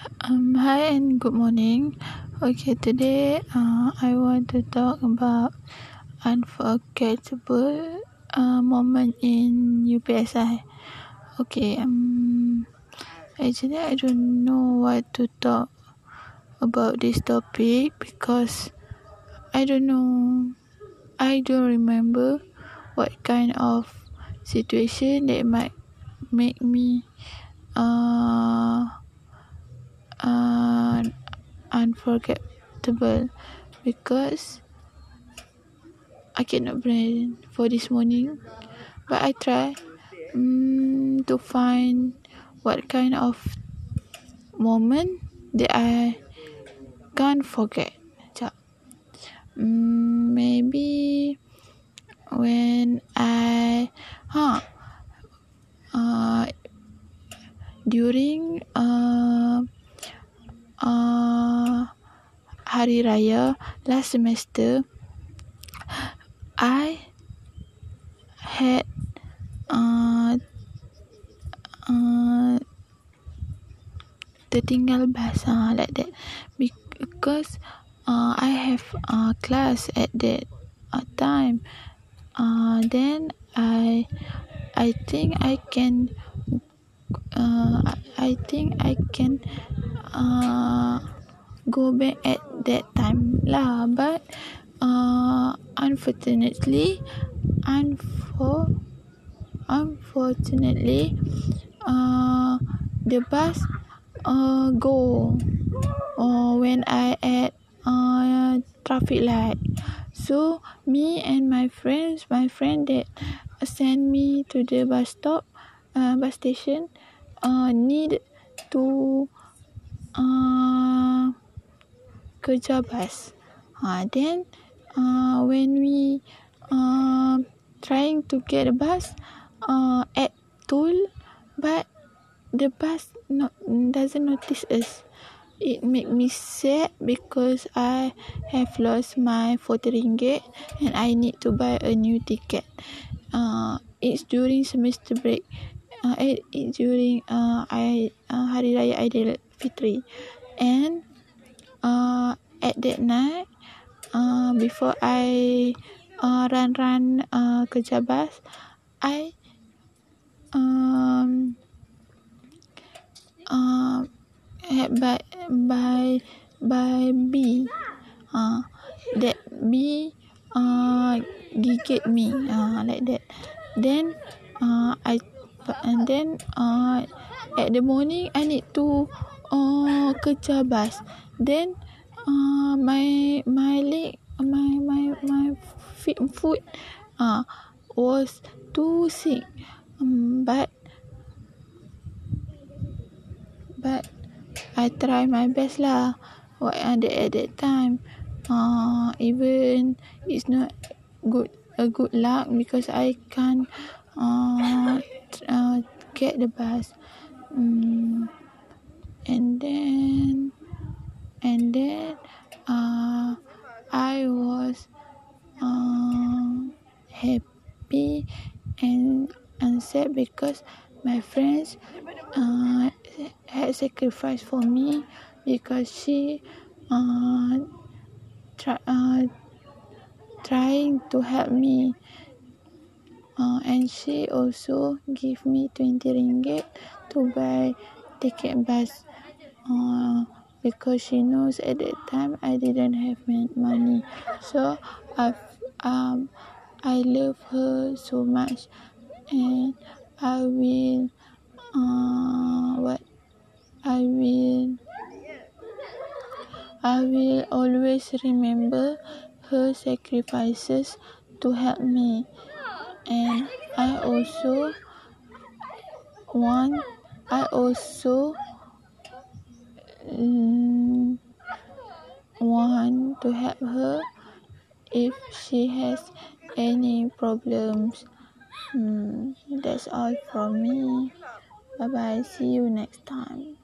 Um, hi and good morning. Okay, today uh, I want to talk about unforgettable uh, moment in UPSI. Okay, um, actually I don't know what to talk about this topic because I don't know. I don't remember what kind of situation that might make me uh uh unforgettable because I cannot plan for this morning but I try um, to find what kind of moment that I can't forget. Um, maybe when I huh uh, during uh, uh, Hari Raya last semester I had uh, uh, tertinggal uh, like that. Because uh, I have a uh, class at that uh, time. Uh, then I I think I can uh, I think I can uh, go back at that time lah but uh, unfortunately unfor unfortunately uh, the bus uh, go uh, when I at uh, traffic light. So me and my friends my friend that send me to the bus stop uh, bus station uh, need to uh, kerja bus uh, then uh, when we uh, trying to get a bus uh, at tool but the bus not doesn't notice us it make me sad because I have lost my 40 ringgit and I need to buy a new ticket. Uh, it's during semester break. Uh, it, it during uh, I uh, Hari Raya Aidilfitri, and uh, at that night, uh, before I uh, run run uh, kerja bus, I um uh, had by by by B. Uh, that B uh, gigit me uh, like that. Then uh, I and then uh, at the morning I need to uh, kerja bus. Then uh, my my leg my my my feet foot uh, was too sick. Um, but but I try my best lah. What ada at that time. Uh, even it's not good a good luck because I can't uh, uh, get the bus. Um, and then and then uh, I was uh, happy and and sad because my friends uh, had sacrificed for me because she uh, try, uh, trying to help me. Uh, and she also gave me 20 ringgit to buy ticket bus uh, because she knows at that time I didn't have money. So I um I love her so much. And I will uh, what? I will I will always remember her sacrifices to help me. And I also want I also want to help her if she has any problems. Um, that's all from me. Bye bye see you next time